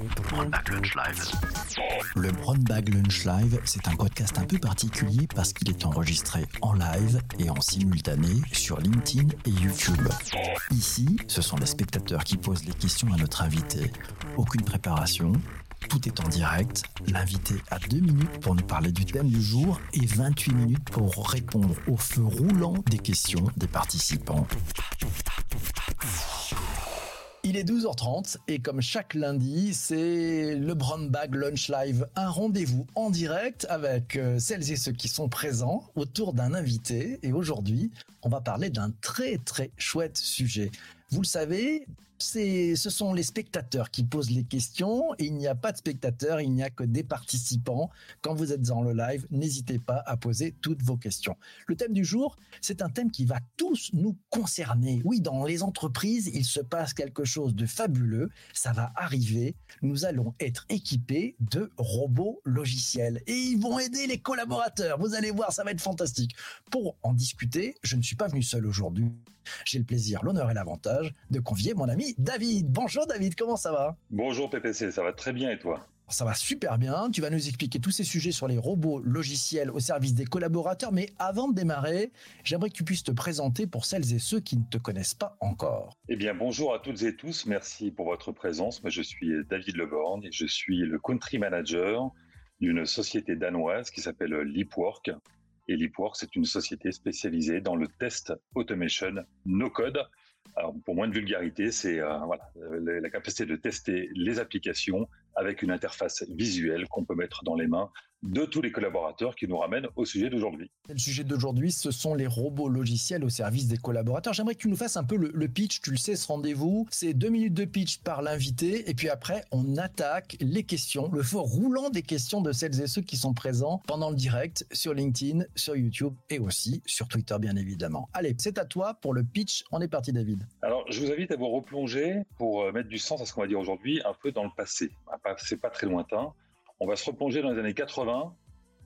Lunch. Le Brown Bag Lunch Live, c'est un podcast un peu particulier parce qu'il est enregistré en live et en simultané sur LinkedIn et YouTube. Ici, ce sont les spectateurs qui posent les questions à notre invité. Aucune préparation, tout est en direct. L'invité a deux minutes pour nous parler du thème du jour et 28 minutes pour répondre au feu roulant des questions des participants. Il est 12h30 et comme chaque lundi, c'est le Brown Bag Lunch Live, un rendez-vous en direct avec euh, celles et ceux qui sont présents autour d'un invité. Et aujourd'hui, on va parler d'un très très chouette sujet. Vous le savez, c'est, ce sont les spectateurs qui posent les questions. Il n'y a pas de spectateurs, il n'y a que des participants. Quand vous êtes dans le live, n'hésitez pas à poser toutes vos questions. Le thème du jour, c'est un thème qui va tous nous concerner. Oui, dans les entreprises, il se passe quelque chose de fabuleux. Ça va arriver. Nous allons être équipés de robots logiciels et ils vont aider les collaborateurs. Vous allez voir, ça va être fantastique. Pour en discuter, je ne suis pas venu seul aujourd'hui. J'ai le plaisir, l'honneur et l'avantage de convier mon ami David. Bonjour David, comment ça va? Bonjour PPC, ça va très bien et toi? Ça va super bien. Tu vas nous expliquer tous ces sujets sur les robots logiciels au service des collaborateurs. Mais avant de démarrer, j'aimerais que tu puisses te présenter pour celles et ceux qui ne te connaissent pas encore. Eh bien, bonjour à toutes et tous. Merci pour votre présence. Moi, je suis David Leborn et je suis le country manager d'une société danoise qui s'appelle Leapwork. Et Leapwork, c'est une société spécialisée dans le test automation no code. Pour moins de vulgarité, c'est euh, voilà, la capacité de tester les applications avec une interface visuelle qu'on peut mettre dans les mains de tous les collaborateurs qui nous ramènent au sujet d'aujourd'hui. Le sujet d'aujourd'hui, ce sont les robots logiciels au service des collaborateurs. J'aimerais que tu nous fasses un peu le, pitch. Tu le sais, ce rendez-vous, c'est deux minutes de pitch par l'invité. Et puis après, on attaque les questions, le fort roulant des questions de celles et ceux qui sont présents pendant le direct sur LinkedIn, sur YouTube et aussi sur Twitter, bien évidemment. Allez, c'est à toi pour le pitch. On est parti, David. Alors, je vous invite à vous replonger pour euh, mettre du sens à ce qu'on va dire aujourd'hui un peu dans le passé. C'est pas très lointain. On va se replonger dans les années 80,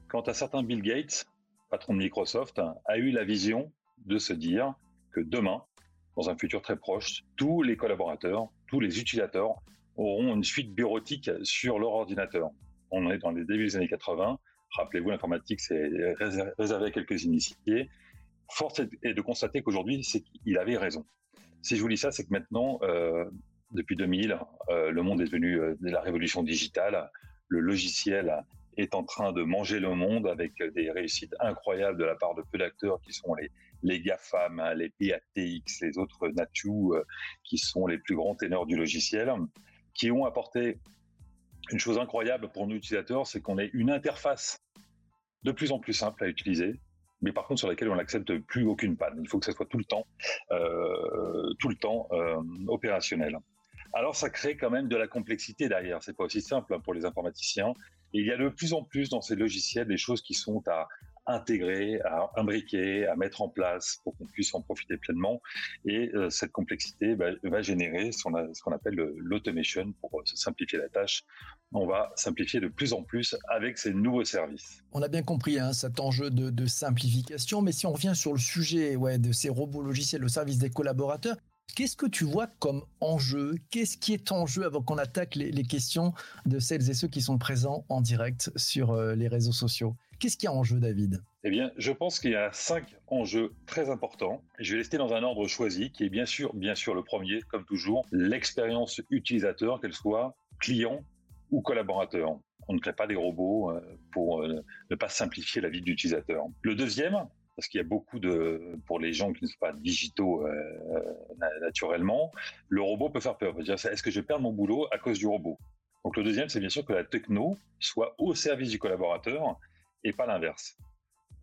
quand un certain Bill Gates, patron de Microsoft, a eu la vision de se dire que demain, dans un futur très proche, tous les collaborateurs, tous les utilisateurs auront une suite bureautique sur leur ordinateur. On est dans les débuts des années 80. Rappelez-vous, l'informatique, c'est réservé à quelques initiés. Force est de constater qu'aujourd'hui, c'est qu'il avait raison. Si je vous dis ça, c'est que maintenant, euh, depuis 2000, euh, le monde est devenu euh, de la révolution digitale le logiciel est en train de manger le monde avec des réussites incroyables de la part de peu d'acteurs qui sont les, les GAFAM, hein, les PATX, les autres Natu, euh, qui sont les plus grands ténors du logiciel, qui ont apporté une chose incroyable pour nos utilisateurs, c'est qu'on ait une interface de plus en plus simple à utiliser, mais par contre sur laquelle on n'accepte plus aucune panne. Il faut que ça soit tout le temps, euh, tout le temps euh, opérationnel alors ça crée quand même de la complexité derrière. C'est pas aussi simple hein, pour les informaticiens. Il y a de plus en plus dans ces logiciels des choses qui sont à intégrer, à imbriquer, à mettre en place pour qu'on puisse en profiter pleinement. Et euh, cette complexité va générer ce qu'on appelle l'automation pour se simplifier la tâche. On va simplifier de plus en plus avec ces nouveaux services. On a bien compris hein, cet enjeu de, simplification, mais si on revient sur le sujet de ces robots logiciels au service des collaborateurs, Qu'est-ce que tu vois comme enjeu? Qu'est-ce qui est en jeu avant qu'on attaque les, questions de celles et ceux qui sont présents en direct sur euh, les réseaux sociaux? Qu'est-ce qui est en jeu, David? Eh bien, je pense qu'il y a cinq enjeux très importants. Je vais rester dans un ordre choisi, qui est bien sûr, bien sûr, le premier, comme toujours, l'expérience utilisateur, qu'elle soit client ou collaborateur. On ne crée pas des robots euh, pour euh, ne pas simplifier la vie de l'utilisateur. Le deuxième, parce qu'il y a beaucoup de, pour les gens qui ne sont pas digitaux euh, naturellement, le robot peut faire peur. Est-ce que je perdre mon boulot à cause du robot? Donc le deuxième, c'est bien sûr que la techno soit au service du collaborateur et pas l'inverse.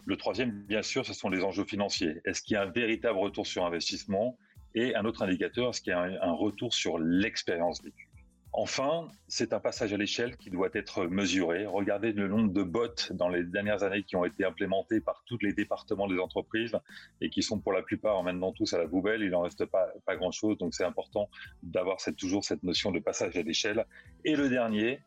Le troisième, bien sûr, ce sont les enjeux financiers. Est-ce qu'il y a un véritable retour sur investissement? Et un autre indicateur, est-ce qu'il y a un, retour sur l'expérience vécue? Enfin, c'est un passage à l'échelle qui doit être mesuré. Regardez le nombre de bots dans les dernières années qui ont été implémentés par tous les départements des entreprises et qui sont pour la plupart maintenant tous à la poubelle. Il n'en reste pas, pas grand-chose, donc c'est important d'avoir toujours cette notion de passage à l'échelle. Et le dernier,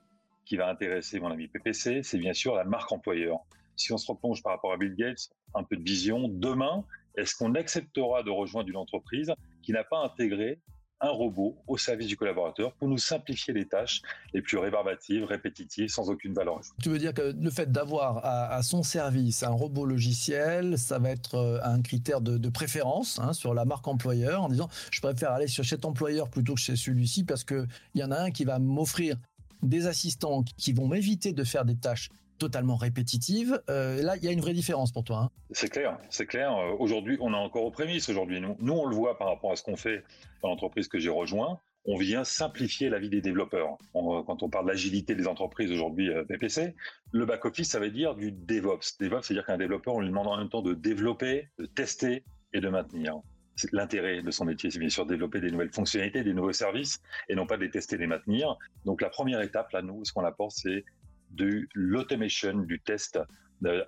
qui va intéresser mon ami PPC, c'est bien sûr la marque employeur. Si on se replonge par rapport à Bill Gates, un peu de vision, demain, est-ce qu'on acceptera de rejoindre une entreprise qui n'a pas intégré un robot au service du collaborateur pour nous simplifier les tâches les plus rébarbatives, répétitives, sans aucune valeur ajoutée. Tu veux dire que le fait d'avoir à, son service un robot logiciel, ça va être euh, un critère de, préférence hein, sur la marque employeur en disant je préfère aller sur cet employeur plutôt que chez celui-ci parce qu'il y en a un qui va m'offrir des assistants qui vont m'éviter de faire des tâches totalement répétitive. Euh, là, il y a une vraie différence pour toi. Hein. C'est clair, c'est clair. Euh, aujourd'hui, on est encore aux prémices. Aujourd'hui, nous, nous, on le voit par rapport à ce qu'on fait dans l'entreprise que j'ai rejoint. On vient simplifier la vie des développeurs. quand on parle d'agilité des entreprises aujourd'hui, euh, PPC, le back-office, ça veut dire du DevOps. DevOps, c'est-à-dire qu'un développeur, on lui demande en même temps de développer, de tester et de maintenir. L'intérêt de son métier, c'est bien sûr de développer des nouvelles fonctionnalités, des nouveaux services, et non pas de les tester, les maintenir. Donc la première étape, là, nous, ce qu'on apporte, c'est de l'automation du test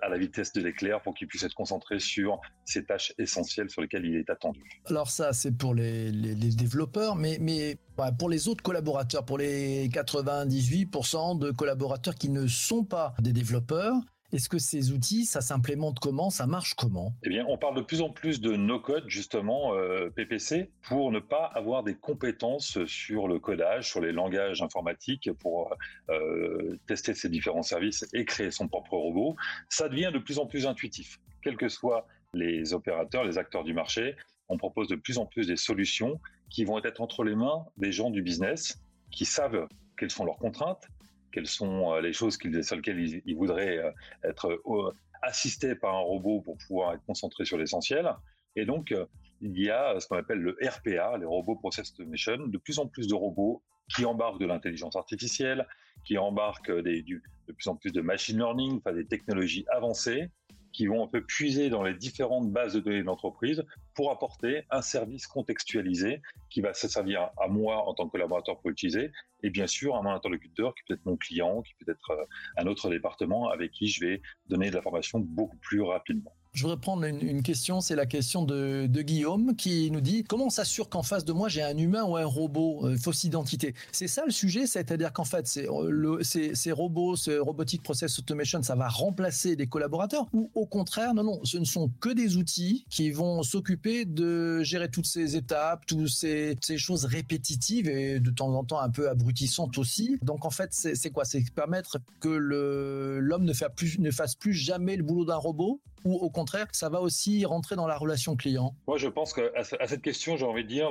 à la vitesse de l'éclair pour qu'il puisse être concentré sur ces tâches essentielles sur lesquelles il est attendu. Alors ça, c'est pour les, développeurs, mais, mais pour les autres collaborateurs, pour les 98% de collaborateurs qui ne sont pas des développeurs, est-ce que ces outils, ça s'implémente comment Ça marche comment? Eh bien, on parle de plus en plus de no-code, justement, euh, PPC, pour ne pas avoir des compétences sur le codage, sur les langages informatiques, pour euh, tester ces différents services et créer son propre robot. Ça devient de plus en plus intuitif. Quels que soient les opérateurs, les acteurs du marché, on propose de plus en plus des solutions qui vont être entre les mains des gens du business, qui savent quelles sont leurs contraintes, quelles sont euh, les choses sur lesquelles ils, voudraient euh, être euh, assistés par un robot pour pouvoir être concentrés sur l'essentiel. Et donc, il y a ce qu'on appelle le RPA, les robots process automation, de plus en plus de robots qui embarquent de l'intelligence artificielle, qui embarquent des, de plus en plus de machine learning, enfin des technologies avancées, qui vont un peu puiser dans les différentes bases de données d'entreprise pour apporter un service contextualisé qui va se servir à moi en tant que collaborateur pour l'utiliser et bien sûr à mon interlocuteur qui peut être mon client, qui peut être euh, un autre département avec qui je vais donner de l'information beaucoup plus rapidement. Je voudrais prendre une, question, c'est la question de, Guillaume qui nous dit comment on s'assure qu'en face de moi j'ai un humain ou un robot, euh, fausse identité? C'est ça le sujet, c'est-à-dire qu'en fait euh, ces robots, ce robotic process automation, ça va remplacer des collaborateurs ou au contraire, non, non, ce ne sont que des outils qui vont s'occuper de gérer toutes ces étapes, toutes ces, choses répétitives et de temps en temps un peu abrutissantes aussi. Donc en fait, c'est quoi? C'est permettre que l'homme ne fasse plus jamais le boulot d'un robot? Ou au contraire, ça va aussi rentrer dans la relation client Moi, je pense qu'à cette question, j'ai envie de dire,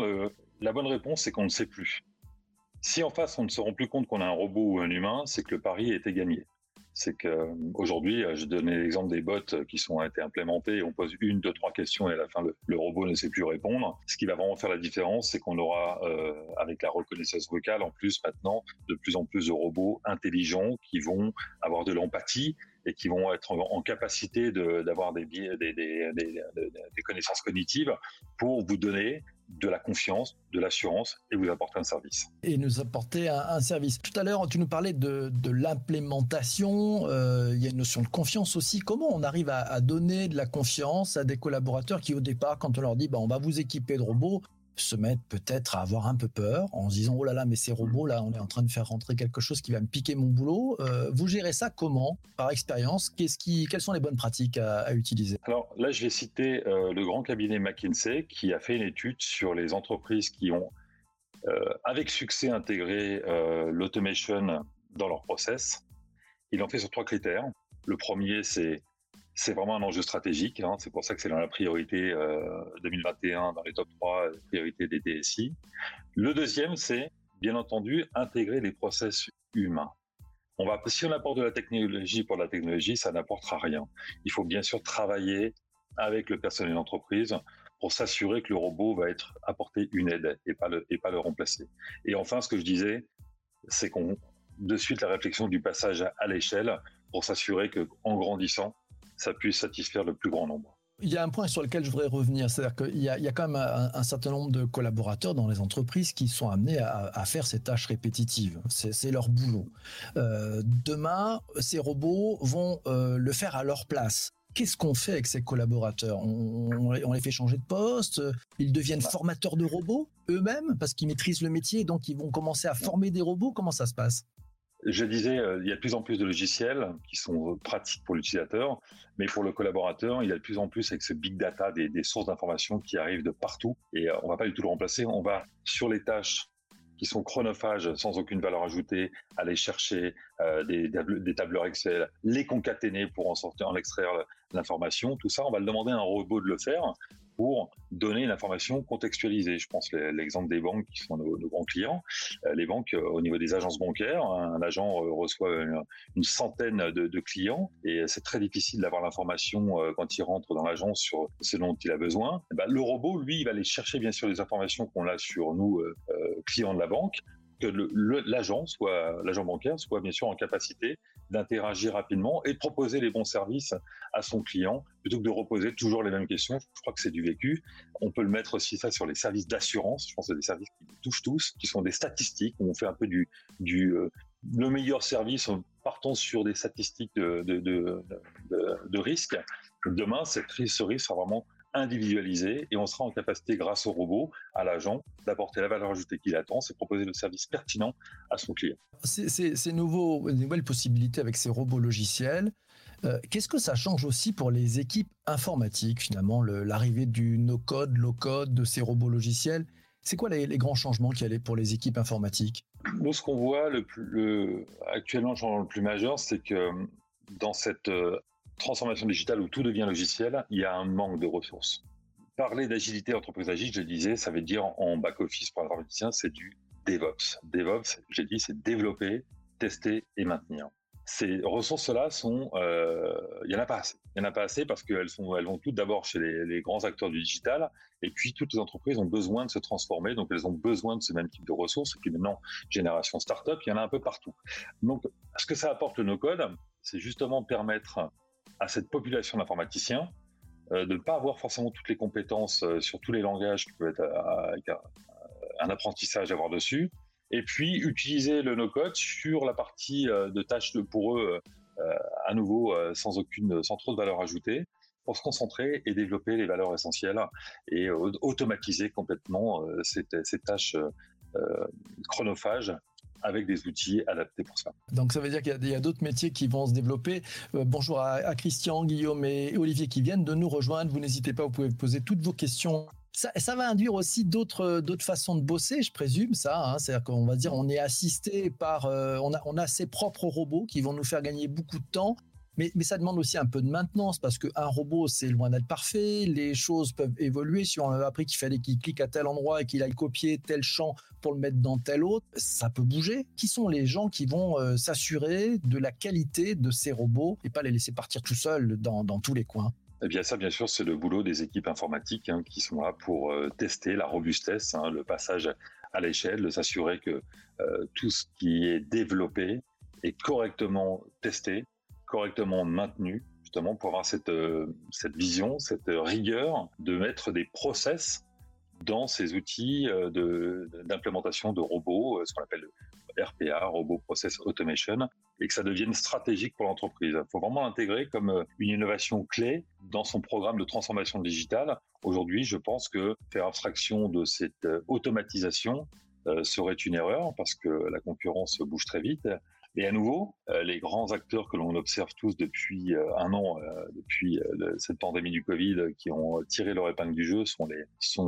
la bonne réponse, c'est qu'on ne sait plus. Si en face, on ne se rend plus compte qu'on a un robot ou un humain, c'est que le pari a été gagné. C'est qu'aujourd'hui, je donnais l'exemple des bots qui sont été implémentés, on pose une, deux, trois questions et à la fin, le, robot ne sait plus répondre. Ce qui va vraiment faire la différence, c'est qu'on aura, euh, avec la reconnaissance vocale, en plus maintenant, de plus en plus de robots intelligents qui vont avoir de l'empathie et qui vont être en, capacité d'avoir des, connaissances cognitives pour vous donner de la confiance, de l'assurance et vous apporter un service. Et nous apporter un, service. Tout à l'heure, tu nous parlais de, l'implémentation. Euh, il y a une notion de confiance aussi. Comment on arrive à, à, donner de la confiance à des collaborateurs qui, au départ, quand on leur dit bah, on va vous équiper de robots, se mettre peut-être à avoir un peu peur en se disant oh là là mais ces robots là on est en train de faire rentrer quelque chose qui va me piquer mon boulot. Euh, vous gérez ça comment par expérience? Qu'est-ce qui, quelles sont les bonnes pratiques à, utiliser? Alors là je vais citer euh, le grand cabinet McKinsey qui a fait une étude sur les entreprises qui ont euh, avec succès intégré l'automation dans leur process. Ils l'ont fait sur trois critères. Le premier c'est c'est vraiment un enjeu stratégique. Hein. C'est pour ça que c'est dans la priorité 2021, euh, dans les top 3 priorités des DSI. Le deuxième, c'est bien entendu intégrer les process humains. On va, si on apporte de la technologie pour la technologie, ça n'apportera rien. Il faut bien sûr travailler avec le personnel d'entreprise pour s'assurer que le robot va être apporter une aide et pas le, et pas le remplacer. Et enfin, ce que je disais, c'est qu'on, de suite, la réflexion du passage à l'échelle pour s'assurer que, en grandissant, ça puisse satisfaire le plus grand nombre. Il y a un point sur lequel je voudrais revenir, c'est-à-dire qu'il y, a quand même un, certain nombre de collaborateurs dans les entreprises qui sont amenés à, faire ces tâches répétitives. C'est leur boulot. Euh, demain, ces robots vont euh, le faire à leur place. Qu'est-ce qu'on fait avec ces collaborateurs? On, les fait changer de poste? Ils deviennent formateurs de robots eux-mêmes parce qu'ils maîtrisent le métier, donc ils vont commencer à former des robots? Comment ça se passe? Je disais, euh, il y a de plus en plus de logiciels qui sont pratiques pour l'utilisateur, mais pour le collaborateur, il y a de plus en plus avec ce big data des, sources d'informations qui arrivent de partout. Et on va pas du tout le remplacer. On va sur les tâches qui sont chronophages sans aucune valeur ajoutée, aller chercher des, des, tableurs Excel, les concaténer pour en sortir, en extraire l'information. Tout ça, on va le demander à un robot de le faire pour donner une information contextualisée. Je pense l'exemple des banques qui sont nos, grands clients. Euh, les banques, euh, au niveau des agences bancaires, un agent euh, reçoit une, centaine de, clients et c'est très difficile d'avoir l'information quand il rentre dans l'agence sur ce dont il a besoin. Eh ben, le robot, lui, va aller chercher bien sûr les informations qu'on a sur nous, clients de la banque, que l'agent, soit l'agent bancaire, soit bien sûr en capacité d'interagir rapidement et de proposer les bons services à son client plutôt que de reposer toujours les mêmes questions. Je crois que c'est du vécu. On peut le mettre aussi ça sur les services d'assurance. Je pense que des services qui touchent tous, qui sont des statistiques. On fait un peu du, du euh, le meilleur service en partant sur des statistiques de, de, de, de risque. Demain, cette, ce risque sera vraiment individualisé et on sera en capacité, grâce au robot, à l'agent, d'apporter la valeur ajoutée qu'il attend, c'est proposer le service pertinent à son client. Ces, nouvelles possibilités avec ces robots logiciels, euh, qu'est-ce que ça change aussi pour les équipes informatiques, finalement, l'arrivée du no-code, low-code, de ces robots logiciels? C'est quoi les, grands changements qu'il y a pour les équipes informatiques? Nous, ce qu'on voit le plus, actuellement, le changement le plus majeur, c'est que dans cette euh, transformation digitale où tout devient logiciel, il y a un manque de ressources. Parler d'agilité entreprise agile, je disais, ça veut dire en back-office pour un informaticien, c'est du DevOps. DevOps, j'ai dit, c'est développer, tester et maintenir. Ces ressources-là sont, euh, il y en a pas assez. Il y en a pas assez parce qu'elles sont, elles vont toutes d'abord chez les, grands acteurs du digital, et puis toutes les entreprises ont besoin de se transformer, donc elles ont besoin de ce même type de ressources. Et puis maintenant, génération startup, il y en a un peu partout. Donc, ce que ça apporte le no-code, c'est justement permettre à cette population d'informaticiens euh, de ne pas avoir forcément toutes les compétences euh, sur tous les langages qui peuvent être euh, un apprentissage à avoir dessus, et puis utiliser le no-code sur la partie de tâches pour eux à nouveau sans aucune, sans trop de valeur ajoutée, pour se concentrer et développer les valeurs essentielles et automatiser complètement ces, ces, tâches chronophages avec des outils adaptés pour ça. Donc ça veut dire qu'il y a, d'autres métiers qui vont se développer. Euh, bonjour à, Christian, Guillaume et Olivier qui viennent de nous rejoindre. Vous n'hésitez pas, vous pouvez poser toutes vos questions. Ça, va induire aussi d'autres d'autres façons de bosser, je présume ça. Hein. C'est-à-dire qu'on va dire on est assisté par, euh, on a on a ses propres robots qui vont nous faire gagner beaucoup de temps mais, ça demande aussi un peu de maintenance parce qu'un robot, c'est loin d'être parfait. Les choses peuvent évoluer. Si on a appris qu'il fallait qu'il clique à tel endroit et qu'il aille copier tel champ pour le mettre dans tel autre, ça peut bouger. Qui sont les gens qui vont euh, s'assurer de la qualité de ces robots et pas les laisser partir tout seuls dans, tous les coins? Eh bien, ça, bien sûr, c'est le boulot des équipes informatiques hein, qui sont là pour euh, tester la robustesse, hein, le passage à l'échelle, s'assurer que euh, tout ce qui est développé est correctement testé, correctement maintenu, justement pour avoir cette, euh, cette vision, cette rigueur de mettre des process dans ces outils euh, d'implémentation de, robots, euh, ce qu'on appelle RPA, Robot Process Automation, et que ça devienne stratégique pour l'entreprise. Il faut vraiment l'intégrer comme une innovation clé dans son programme de transformation digitale. Aujourd'hui, je pense que faire abstraction de cette automatisation serait une erreur parce que la concurrence bouge très vite et à nouveau, euh, les grands acteurs que l'on observe tous depuis euh, un an, euh, depuis cette pandémie du Covid, qui ont tiré leur épingle du jeu, sont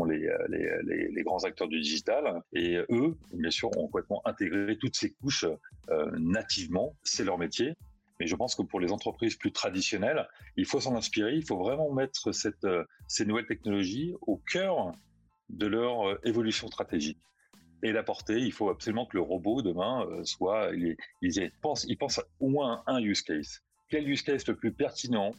les grands acteurs du digital. Et eux, bien sûr, ont complètement intégré toutes ces couches nativement. C'est leur métier. Mais je pense que pour les entreprises plus traditionnelles, il faut s'en inspirer. Il faut vraiment mettre ces nouvelles technologies au cœur de leur évolution stratégique et d'apporter. Il faut absolument que le robot demain euh, soit, il, pense, il pense au moins un use case. Quel use case le plus pertinent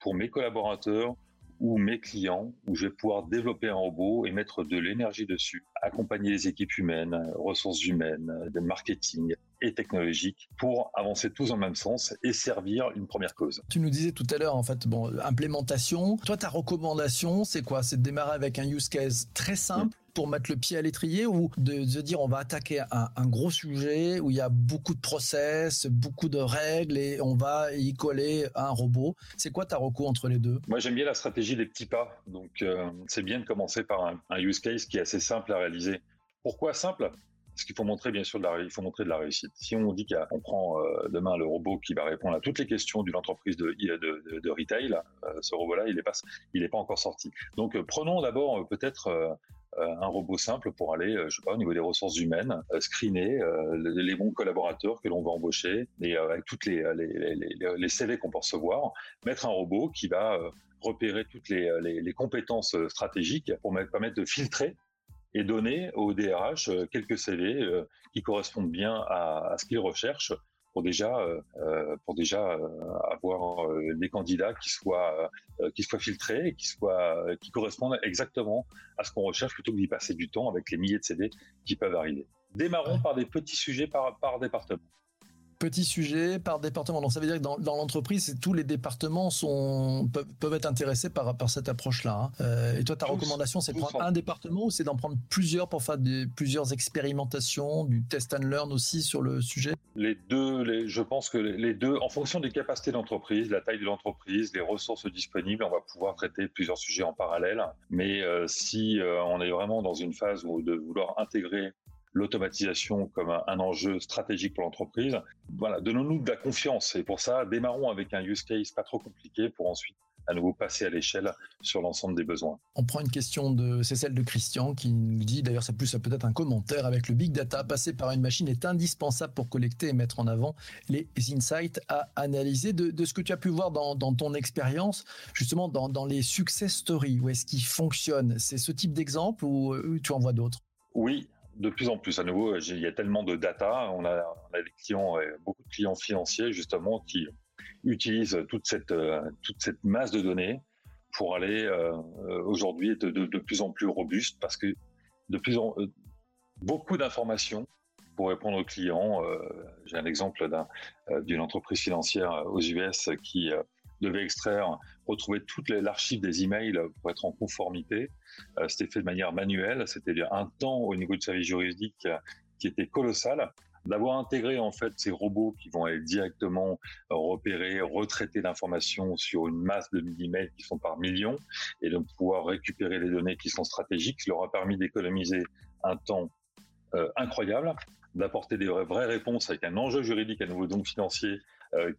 pour mes collaborateurs ou mes clients où je vais pouvoir développer un robot et mettre de l'énergie dessus, accompagner les équipes humaines, ressources humaines, de marketing et technologique pour avancer tous en même sens et servir une première cause. Tu nous disais tout à l'heure, en fait, bon, implémentation. Toi, ta recommandation, c'est quoi? C'est de démarrer avec un use case très simple pour mettre le pied à l'étrier ou de se dire on va attaquer un, gros sujet où il y a beaucoup de process, beaucoup de règles et on va y coller un robot. C'est quoi ta recours entre les deux? Moi j'aime bien la stratégie des petits pas. Donc euh, c'est bien de commencer par un, use case qui est assez simple à réaliser. Pourquoi simple? Parce qu'il faut montrer bien sûr de la, il faut montrer de la réussite. Si on dit qu'on prend euh, demain le robot qui va répondre à toutes les questions d'une entreprise de, de, de, retail, euh, ce robot-là, il n'est pas, pas encore sorti. Donc prenons d'abord peut-être un robot simple pour aller, je sais pas, au niveau des ressources humaines, screener les, bons collaborateurs que l'on va embaucher et avec toutes les, les, les, les CV qu'on peut recevoir, mettre un robot qui va repérer toutes les, les, compétences stratégiques pour permettre de filtrer et donner au DRH euh, quelques CV euh, qui correspondent bien à, ce qu'ils recherchent pour déjà euh, pour déjà avoir des candidats qui soient qui soient filtrés qui soient qui correspondent exactement à ce qu'on recherche plutôt que d'y passer du temps avec les milliers de CV qui peuvent arriver. Démarrons par des petits sujets par, par département petit sujet par département. Donc ça veut dire que dans, l'entreprise, tous les départements sont, peuvent, être intéressés par, par cette approche-là. Hein. Euh, et toi, ta recommandation, c'est de prendre un département ou c'est d'en prendre plusieurs pour faire des, plusieurs expérimentations, du test and learn aussi sur le sujet? Les deux, les, je pense que les deux, en fonction des capacités d'entreprise, la taille de l'entreprise, les ressources disponibles, on va pouvoir traiter plusieurs sujets en parallèle. Mais euh, si euh, on est vraiment dans une phase où de vouloir intégrer l'automatisation comme un, enjeu stratégique pour l'entreprise. Voilà, donnons-nous de la confiance et pour ça, démarrons avec un use case pas trop compliqué pour ensuite à nouveau passer à l'échelle sur l'ensemble des besoins. On prend une question de, c'est celle de Christian qui nous dit, d'ailleurs c'est plus peut-être un commentaire, avec le big data, passer par une machine est indispensable pour collecter et mettre en avant les insights à analyser. De, ce que tu as pu voir dans, ton expérience, justement dans, dans, les success stories, où est-ce qu'ils fonctionnent? C'est ce type d'exemple ou euh, tu en vois d'autres? Oui, de plus en plus. À nouveau, il y a tellement de data. On a, des clients, beaucoup de clients financiers justement qui utilisent toute cette euh, toute cette masse de données pour aller euh, aujourd'hui être de, plus en plus robuste parce que de plus en euh, beaucoup d'informations pour répondre aux clients. J'ai un exemple d'une entreprise financière aux US qui devait extraire, retrouver toute l'archive des emails pour être en conformité. Euh, c'était fait de manière manuelle. C'était un temps au niveau du service juridique qui était colossal. D'avoir intégré en fait ces robots qui vont aller directement euh, repérer, retraiter l'information sur une masse de emails qui sont par millions et de pouvoir récupérer les données qui sont stratégiques, leur a permis d'économiser un temps euh, incroyable, d'apporter des vraies réponses avec un enjeu juridique à nouveau donc financier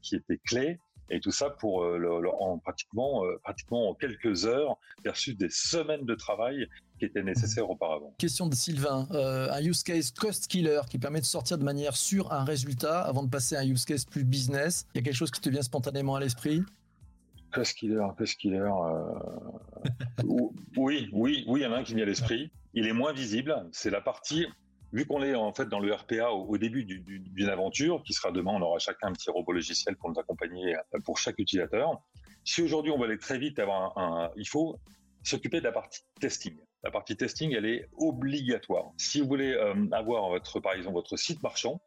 qui était clé et tout ça pour euh, le, en pratiquement, euh, pratiquement en quelques heures versus des semaines de travail qui étaient nécessaires mhm. auparavant. Question de Sylvain, euh, un use case cost killer qui permet de sortir de manière sûre un résultat avant de passer à un use case plus business. Il y a quelque chose qui te vient spontanément à l'esprit? Cost killer, cost killer. oui, oui, oui, il y en a un qui vient à l'esprit. Il est moins visible. C'est la partie vu qu'on est en fait dans le RPA au, début d'une aventure, qui sera demain, on aura chacun un petit robot logiciel pour nous accompagner euh, pour chaque utilisateur. Si aujourd'hui on va aller très vite, il faut s'occuper de la partie testing. La partie testing, elle est obligatoire. Si vous voulez euh, avoir votre, par exemple, votre site marchand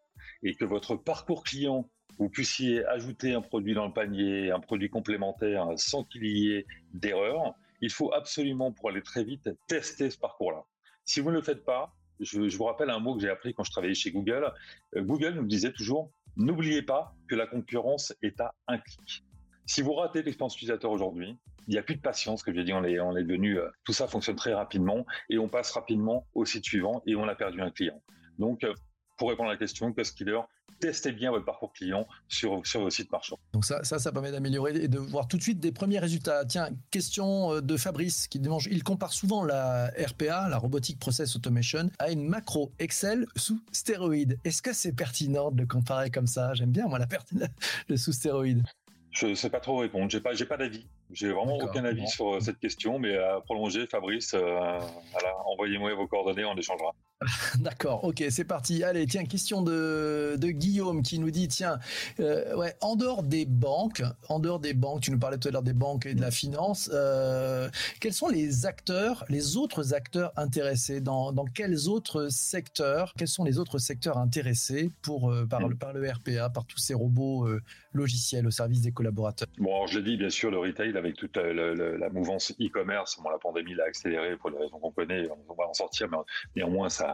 et que votre parcours client, vous puissiez ajouter un produit dans le panier, un produit complémentaire sans qu'il y ait d'erreur, il faut absolument, pour aller très vite, tester ce parcours-là. Si vous ne le faites pas, je, vous rappelle un mot que j'ai appris quand je travaillais chez Google. Euh, Google nous disait toujours, n'oubliez pas que la concurrence est à un clic. Si vous ratez l'expérience utilisateur aujourd'hui, il n'y a plus de patience, que j'ai dit, on est, on devenu, euh, tout ça fonctionne très rapidement et on passe rapidement au site suivant et on a perdu un client. Donc, euh, pour répondre à la question, Cost Killer, testez bien votre parcours client sur, sur vos sites marchands. Donc ça, ça, ça permet d'améliorer et de voir tout de suite des premiers résultats. Tiens, question euh, de Fabrice qui demande, il compare souvent la RPA, la Robotic Process Automation, à une macro Excel sous stéroïde. Est-ce que c'est pertinent de comparer comme ça? J'aime bien moi la le sous stéroïde. Je ne sais pas trop répondre. J'ai pas, j'ai pas d'avis. J'ai vraiment aucun avis sur euh, cette question, mais à prolonger, Fabrice, euh, envoyez-moi vos coordonnées, on échangera. D'accord, ok, c'est parti. Allez, tiens, question de, de Guillaume qui nous dit, tiens, euh, ouais, en dehors des banques, en dehors des banques, tu nous parlais tout à l'heure des banques et de la finance, euh, quels sont les acteurs, les autres acteurs intéressés dans, dans quels autres secteurs, quels sont les autres secteurs intéressés pour euh, par, le, par le RPA, par tous ces robots logiciels au service des collaborateurs? Bon, alors je l'ai dit, bien sûr, le retail avec toute la, mouvance e-commerce, bon, la pandémie l'a accéléré pour les raisons qu'on connaît, on va en sortir, mais néanmoins ça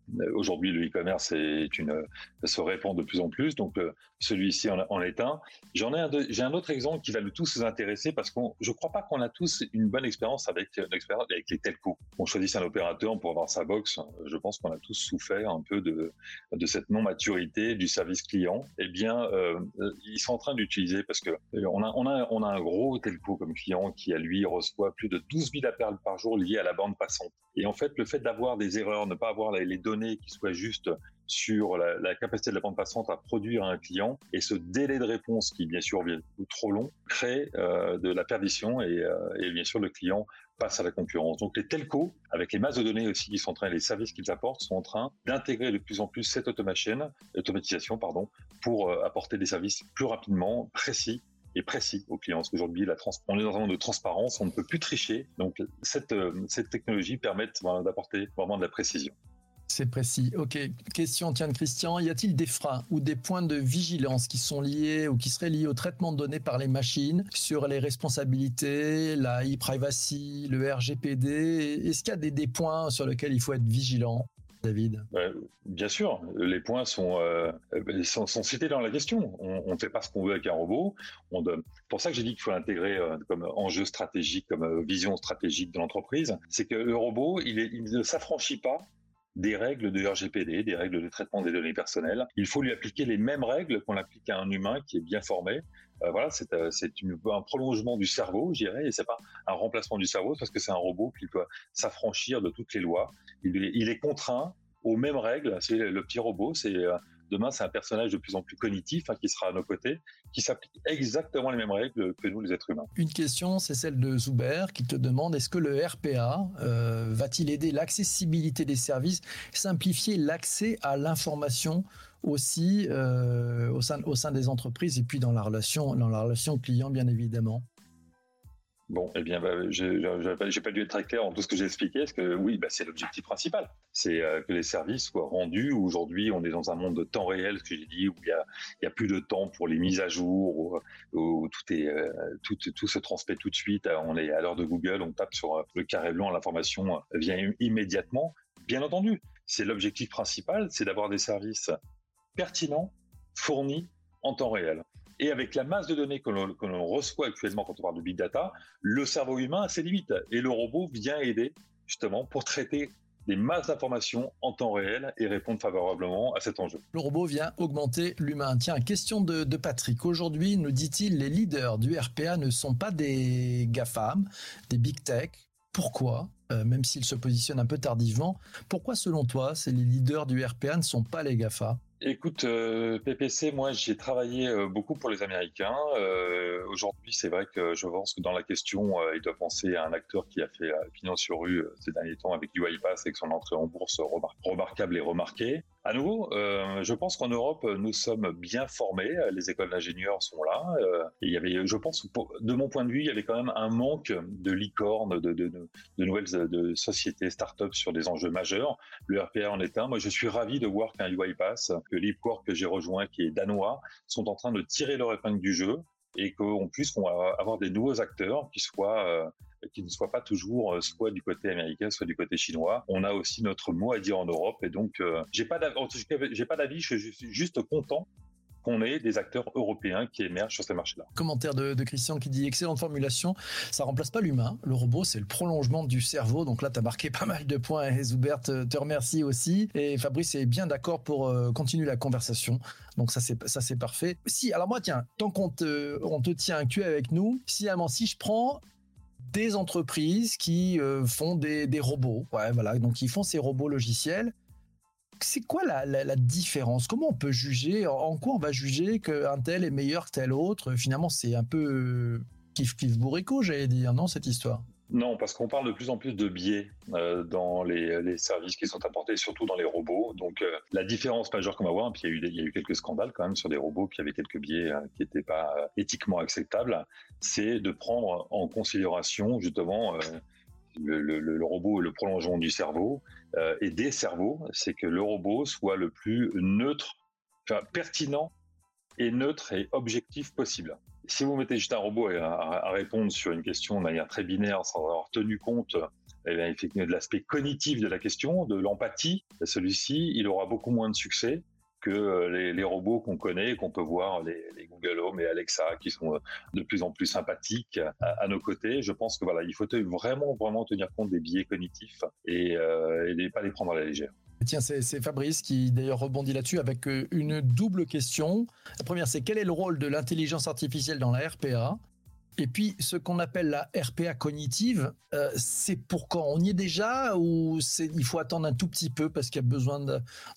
aujourd'hui, le e-commerce une, se répand de plus en plus, donc celui-ci en, est un. J'en ai un, j'ai un autre exemple qui va nous tous intéresser parce que je crois pas qu'on a tous une bonne expérience avec, les telcos. On choisit un opérateur pour avoir sa box. Je pense qu'on a tous souffert un peu de, cette non-maturité du service client. Eh bien, ils sont en train d'utiliser parce que on a un gros telco comme client qui, à lui, reçoit plus de 12 000 appels par jour liés à la bande passante. Et en fait, le fait d'avoir des erreurs, ne pas avoir les données qui soient justes sur la, capacité de la bande passante à produire un client et ce délai de réponse qui, bien sûr, vient trop long, crée euh, de la perdition et, euh, et, bien sûr, le client passe à la concurrence. Donc les telcos, avec les masses de données aussi qui sont en train, les services qu'ils apportent, sont en train d'intégrer de plus en plus cette automation, automatisation pardon, pour euh, apporter des services plus rapidement, précis et précis aux clients. Parce qu'aujourd'hui, on est dans un monde de transparence, on ne peut plus tricher. Donc, cette technologie permet d'apporter vraiment de la précision. C'est précis. Ok. Question, tiens, Christian. Y a-t-il des freins ou des points de vigilance qui sont liés ou qui seraient liés au traitement de données par les machines sur les responsabilités, la e-privacy, le RGPD Est-ce qu'il y a des, des points sur lesquels il faut être vigilant David? Bien sûr, les points sont, euh, sont, cités dans la question. On ne fait pas ce qu'on veut avec un robot. C'est pour ça que j'ai dit qu'il faut l'intégrer euh, comme enjeu stratégique, comme euh, vision stratégique de l'entreprise. C'est que le robot, il ne s'affranchit pas des règles de RGPD, des règles de traitement des données personnelles. Il faut lui appliquer les mêmes règles qu'on applique à un humain qui est bien formé. Euh, voilà, c'est euh, un prolongement du cerveau, je dirais, et c'est pas un remplacement du cerveau parce que c'est un robot qui peut s'affranchir de toutes les lois. Il il est contraint aux mêmes règles. C'est le petit robot, c'est euh, demain, c'est un personnage de plus en plus cognitif hein, qui sera à nos côtés, qui s'applique exactement les mêmes règles que nous, les êtres humains. Une question, c'est celle de Zuber qui te demande est-ce que le RPA euh, va-t-il aider l'accessibilité des services, simplifier l'accès à l'information aussi euh, au, sein, au sein des entreprises et puis dans la relation, dans la relation client, bien évidemment? Bon, eh bien, bah, je n'ai pas dû être très clair en tout ce que j'ai expliqué. Parce que oui, bah, c'est l'objectif principal. C'est euh, que les services soient rendus. Aujourd'hui, on est dans un monde de temps réel, ce que j'ai dit, où il y a, plus de temps pour les mises à jour, où, euh, tout, tout se transmet tout de suite. On est à l'heure de Google, on tape sur euh, le carré blanc, l'information vient immédiatement. Bien entendu, c'est l'objectif principal, c'est d'avoir des services pertinents, fournis en temps réel. Et avec la masse de données que l'on reçoit actuellement quand on parle de big data, le cerveau humain a ses limites. Et le robot vient aider justement pour traiter des masses d'informations en temps réel et répondre favorablement à cet enjeu. Le robot vient augmenter l'humain. Tiens, question de, Patrick. Aujourd'hui, nous dit-il, les leaders du RPA ne sont pas des GAFAM, des big tech. Pourquoi? Euh, Même s'ils se positionnent un peu tardivement, pourquoi selon toi, les leaders du RPA ne sont pas les GAFA? Écoute, euh, PPC, moi j'ai travaillé euh, beaucoup pour les Américains. Euh, aujourd'hui, c'est vrai que je pense que dans la question, il doit penser à un acteur qui a fait pignon sur rue ces derniers temps avec UiPath avec son entrée en bourse remarquable et remarquée. À nouveau, je pense qu'en Europe, nous sommes bien formés. Les écoles d'ingénieurs sont là. il y avait, je pense, de mon point de vue, il y avait quand même un manque de licornes, de, nouvelles de sociétés, start-up sur des enjeux majeurs. Le RPA en est un. Moi, je suis ravi de voir qu'un UiPath que l'IPCOR que j'ai rejoint, qui est danois, sont en train de tirer leur épingle du jeu et qu'on puisse avoir des nouveaux acteurs qui soient euh, qui ne soient pas toujours euh, soit du côté américain, soit du côté chinois. On a aussi notre mot à dire en Europe et donc euh, j'ai pas d'avis, je suis juste content qu'on ait des acteurs européens qui émergent sur ces marchés-là. Commentaire de, Christian qui dit excellente formulation, ça remplace pas l'humain, le robot c'est le prolongement du cerveau, donc là tu as marqué pas mal de points et Zoubert te, remercie aussi et Fabrice est bien d'accord pour euh, continuer la conversation, donc ça c'est parfait. Si alors moi tiens, tant qu'on te, tient actuel avec nous, si, si je prends des entreprises qui euh, font des, robots, ouais, voilà, donc ils font ces robots logiciels. C'est quoi la, différence? Comment on peut juger? En quoi on va juger qu'un tel est meilleur que tel autre? Finalement, c'est un peu euh, kiff kiff bourrico, j'allais dire, non, cette histoire? Non, parce qu'on parle de plus en plus de biais euh, dans les, services qui sont apportés, surtout dans les robots. Donc euh, la différence majeure qu'on va voir, puis il y, a eu, il y, a quelques scandales quand même sur des robots, y avait quelques biais qui n'étaient pas éthiquement acceptables, c'est de prendre en considération justement le, robot est le prolongement du cerveau euh, et des cerveaux, c'est que le robot soit le plus neutre, enfin, pertinent et neutre et objectif possible. Si vous mettez juste un robot à, répondre sur une question de manière très binaire sans avoir tenu compte eh de l'aspect cognitif de la question, de l'empathie, celui-ci, il aura beaucoup moins de succès que euh, les, robots qu'on connaît, qu'on peut voir, les, Google Home et Alexa, qui sont euh, de plus en plus sympathiques à, nos côtés. Je pense que voilà, il faut vraiment, vraiment tenir compte des biais cognitifs et, euh, pas les prendre à la légère. Tiens, c'est Fabrice qui d'ailleurs rebondit là-dessus avec une double question. La première, c'est quel est le rôle de l'intelligence artificielle dans la RPA et puis, ce qu'on appelle la RPA cognitive, euh, c'est pour quand On y est déjà ou il faut attendre un tout petit peu parce qu'il y a besoin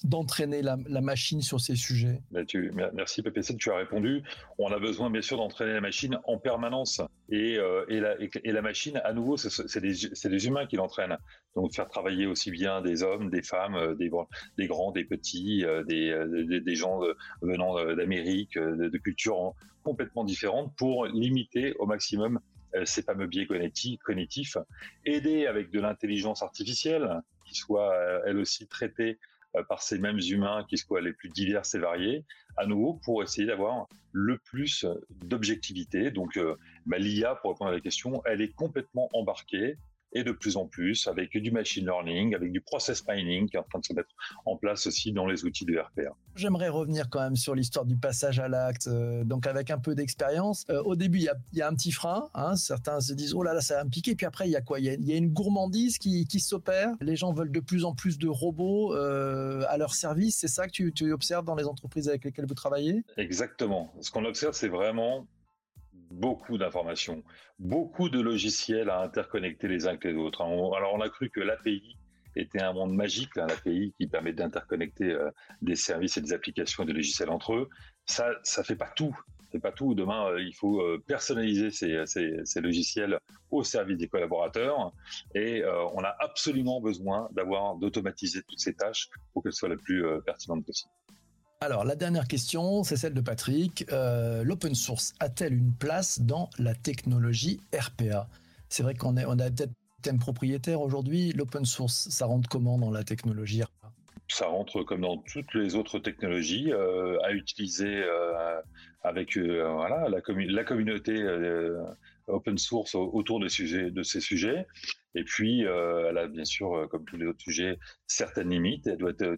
d'entraîner la, machine sur ces sujets? Tu, Merci PPC, tu as répondu. On a besoin bien sûr d'entraîner la machine en permanence. Et, euh, la, machine, à nouveau, c'est des, humains qui l'entraînent. Donc faire travailler aussi bien des hommes, des femmes, euh, des, grands, des petits, des, des, gens venant d'Amérique, de, de cultures complètement différentes pour limiter au maximum euh, ces fameux biais cognitifs, aider avec de l'intelligence artificielle qui soit euh, elle aussi traitée euh, par ces mêmes humains qui soient les plus divers et variés, à nouveau pour essayer d'avoir le plus d'objectivité. Donc bah, l'IA, pour répondre à la question, elle est complètement embarquée et de plus en plus avec du machine learning, avec du process mining qui est en train de se mettre en place aussi dans les outils de RPA. J'aimerais revenir quand même sur l'histoire du passage à l'acte, euh, donc avec un peu d'expérience. Euh, au début, il y a, un petit frein, hein, certains se disent oh là là ça va me piquer, puis après il y a quoi? Il y a, une gourmandise qui, s'opère, les gens veulent de plus en plus de robots euh, à leur service, c'est ça que tu, tu observes dans les entreprises avec lesquelles vous travaillez? Exactement. Ce qu'on observe, c'est vraiment beaucoup d'informations, beaucoup de logiciels à interconnecter les uns avec les autres. Alors on a cru que l'API était un monde magique, hein, l'API qui permet d'interconnecter euh, des services et des applications et des logiciels entre eux. Ça, ça fait pas tout. C'est pas tout. Demain, euh, il faut euh, personnaliser ces, logiciels au service des collaborateurs et on a absolument besoin d'avoir d'automatiser toutes ces tâches pour qu'elles soient les plus pertinentes possibles. Alors, la dernière question, c'est celle de Patrick. Euh, l'open source a-t-elle une place dans la technologie RPA C'est vrai qu'on on a peut-être thème propriétaire aujourd'hui. L'open source, ça rentre comment dans la technologie RPA Ça rentre comme dans toutes les autres technologies, euh, à utiliser euh, avec la, communauté open source autour de ces sujets. Et puis, euh, elle a bien sûr, euh, comme tous les autres sujets, certaines limites. Elle doit être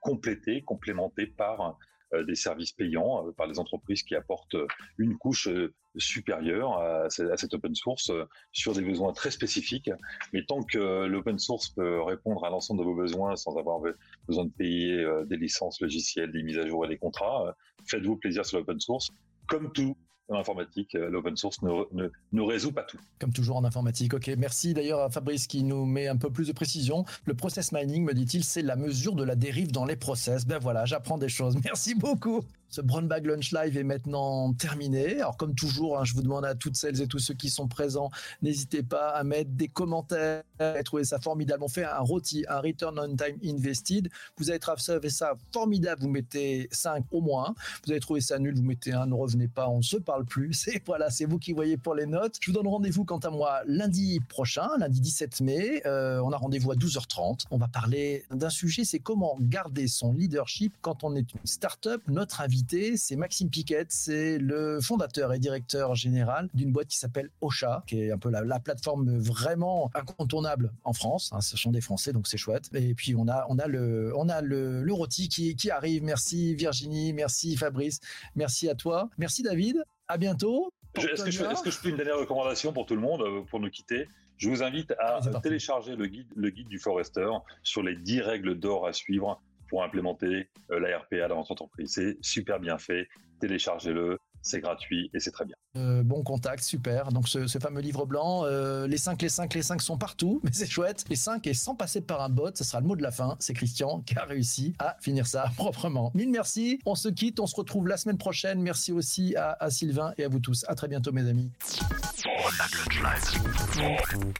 complétée, complémentée par euh, des services payants, par les entreprises qui apportent une couche supérieure à, cette open source sur des besoins très spécifiques. Mais tant que l'open source peut répondre à l'ensemble de vos besoins sans avoir besoin de payer des licences logicielles, des mises à jour et des contrats, faites-vous plaisir sur l'open source. Comme tout, en informatique, euh, l'open source ne, ne, résout pas tout. Comme toujours en informatique. Ok, merci d'ailleurs à Fabrice qui nous met un peu plus de précision. Le process mining, me dit-il, c'est la mesure de la dérive dans les process. Ben voilà, j'apprends des choses. Merci beaucoup. Ce Brown Bag Lunch Live est maintenant terminé. Alors comme toujours, hein, je vous demande à toutes celles et tous ceux qui sont présents, n'hésitez pas à mettre des commentaires, à trouver ça formidable. On fait un rôti, un return on time invested. Vous avez trouvé ça formidable, vous mettez 5 au moins. Vous avez trouvé ça nul, vous mettez 1, ne revenez pas, on ne se parle plus. C'est voilà, c'est vous qui voyez pour les notes. Je vous donne rendez-vous quant à moi lundi prochain, lundi 17 mai. Euh, on a rendez-vous à 12h30. On va parler d'un sujet, c'est comment garder son leadership quand on est une start-up. Notre invité c'est Maxime Piquet, c'est le fondateur et directeur général d'une boîte qui s'appelle Ocha, qui est un peu la, plateforme vraiment incontournable en France. Hein, ce sont des Français, donc c'est chouette. Et puis on a, on a le, on a le, le rôti qui, qui arrive. Merci Virginie, merci Fabrice, merci à toi, merci David. À bientôt. Est-ce que, je, est que je fais une dernière recommandation pour tout le monde euh, pour nous quitter? Je vous invite à télécharger le guide, le guide du Forester sur les 10 règles d'or à suivre pour implémenter euh, la RPA dans votre entreprise. C'est super bien fait. Téléchargez-le, c'est gratuit et c'est très bien. Euh, bon contact, super. Donc ce, fameux livre blanc, euh, les 5, les 5, les 5 sont partout, mais c'est chouette. Les 5 et sans passer par un bot, ce sera le mot de la fin. C'est Christian qui a réussi à finir ça proprement. Mille merci, on se quitte, on se retrouve la semaine prochaine. Merci aussi à, à Sylvain et à vous tous. À très bientôt mes amis.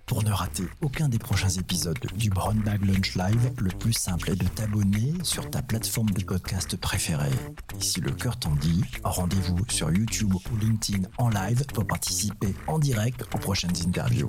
Pour ne rater aucun des prochains épisodes du Brown Bag Lunch Live, le plus simple est de t'abonner sur ta plateforme de podcast préférée. Et si le cœur t'en dit, rendez-vous sur YouTube ou LinkedIn en live pour participer en direct aux prochaines interviews.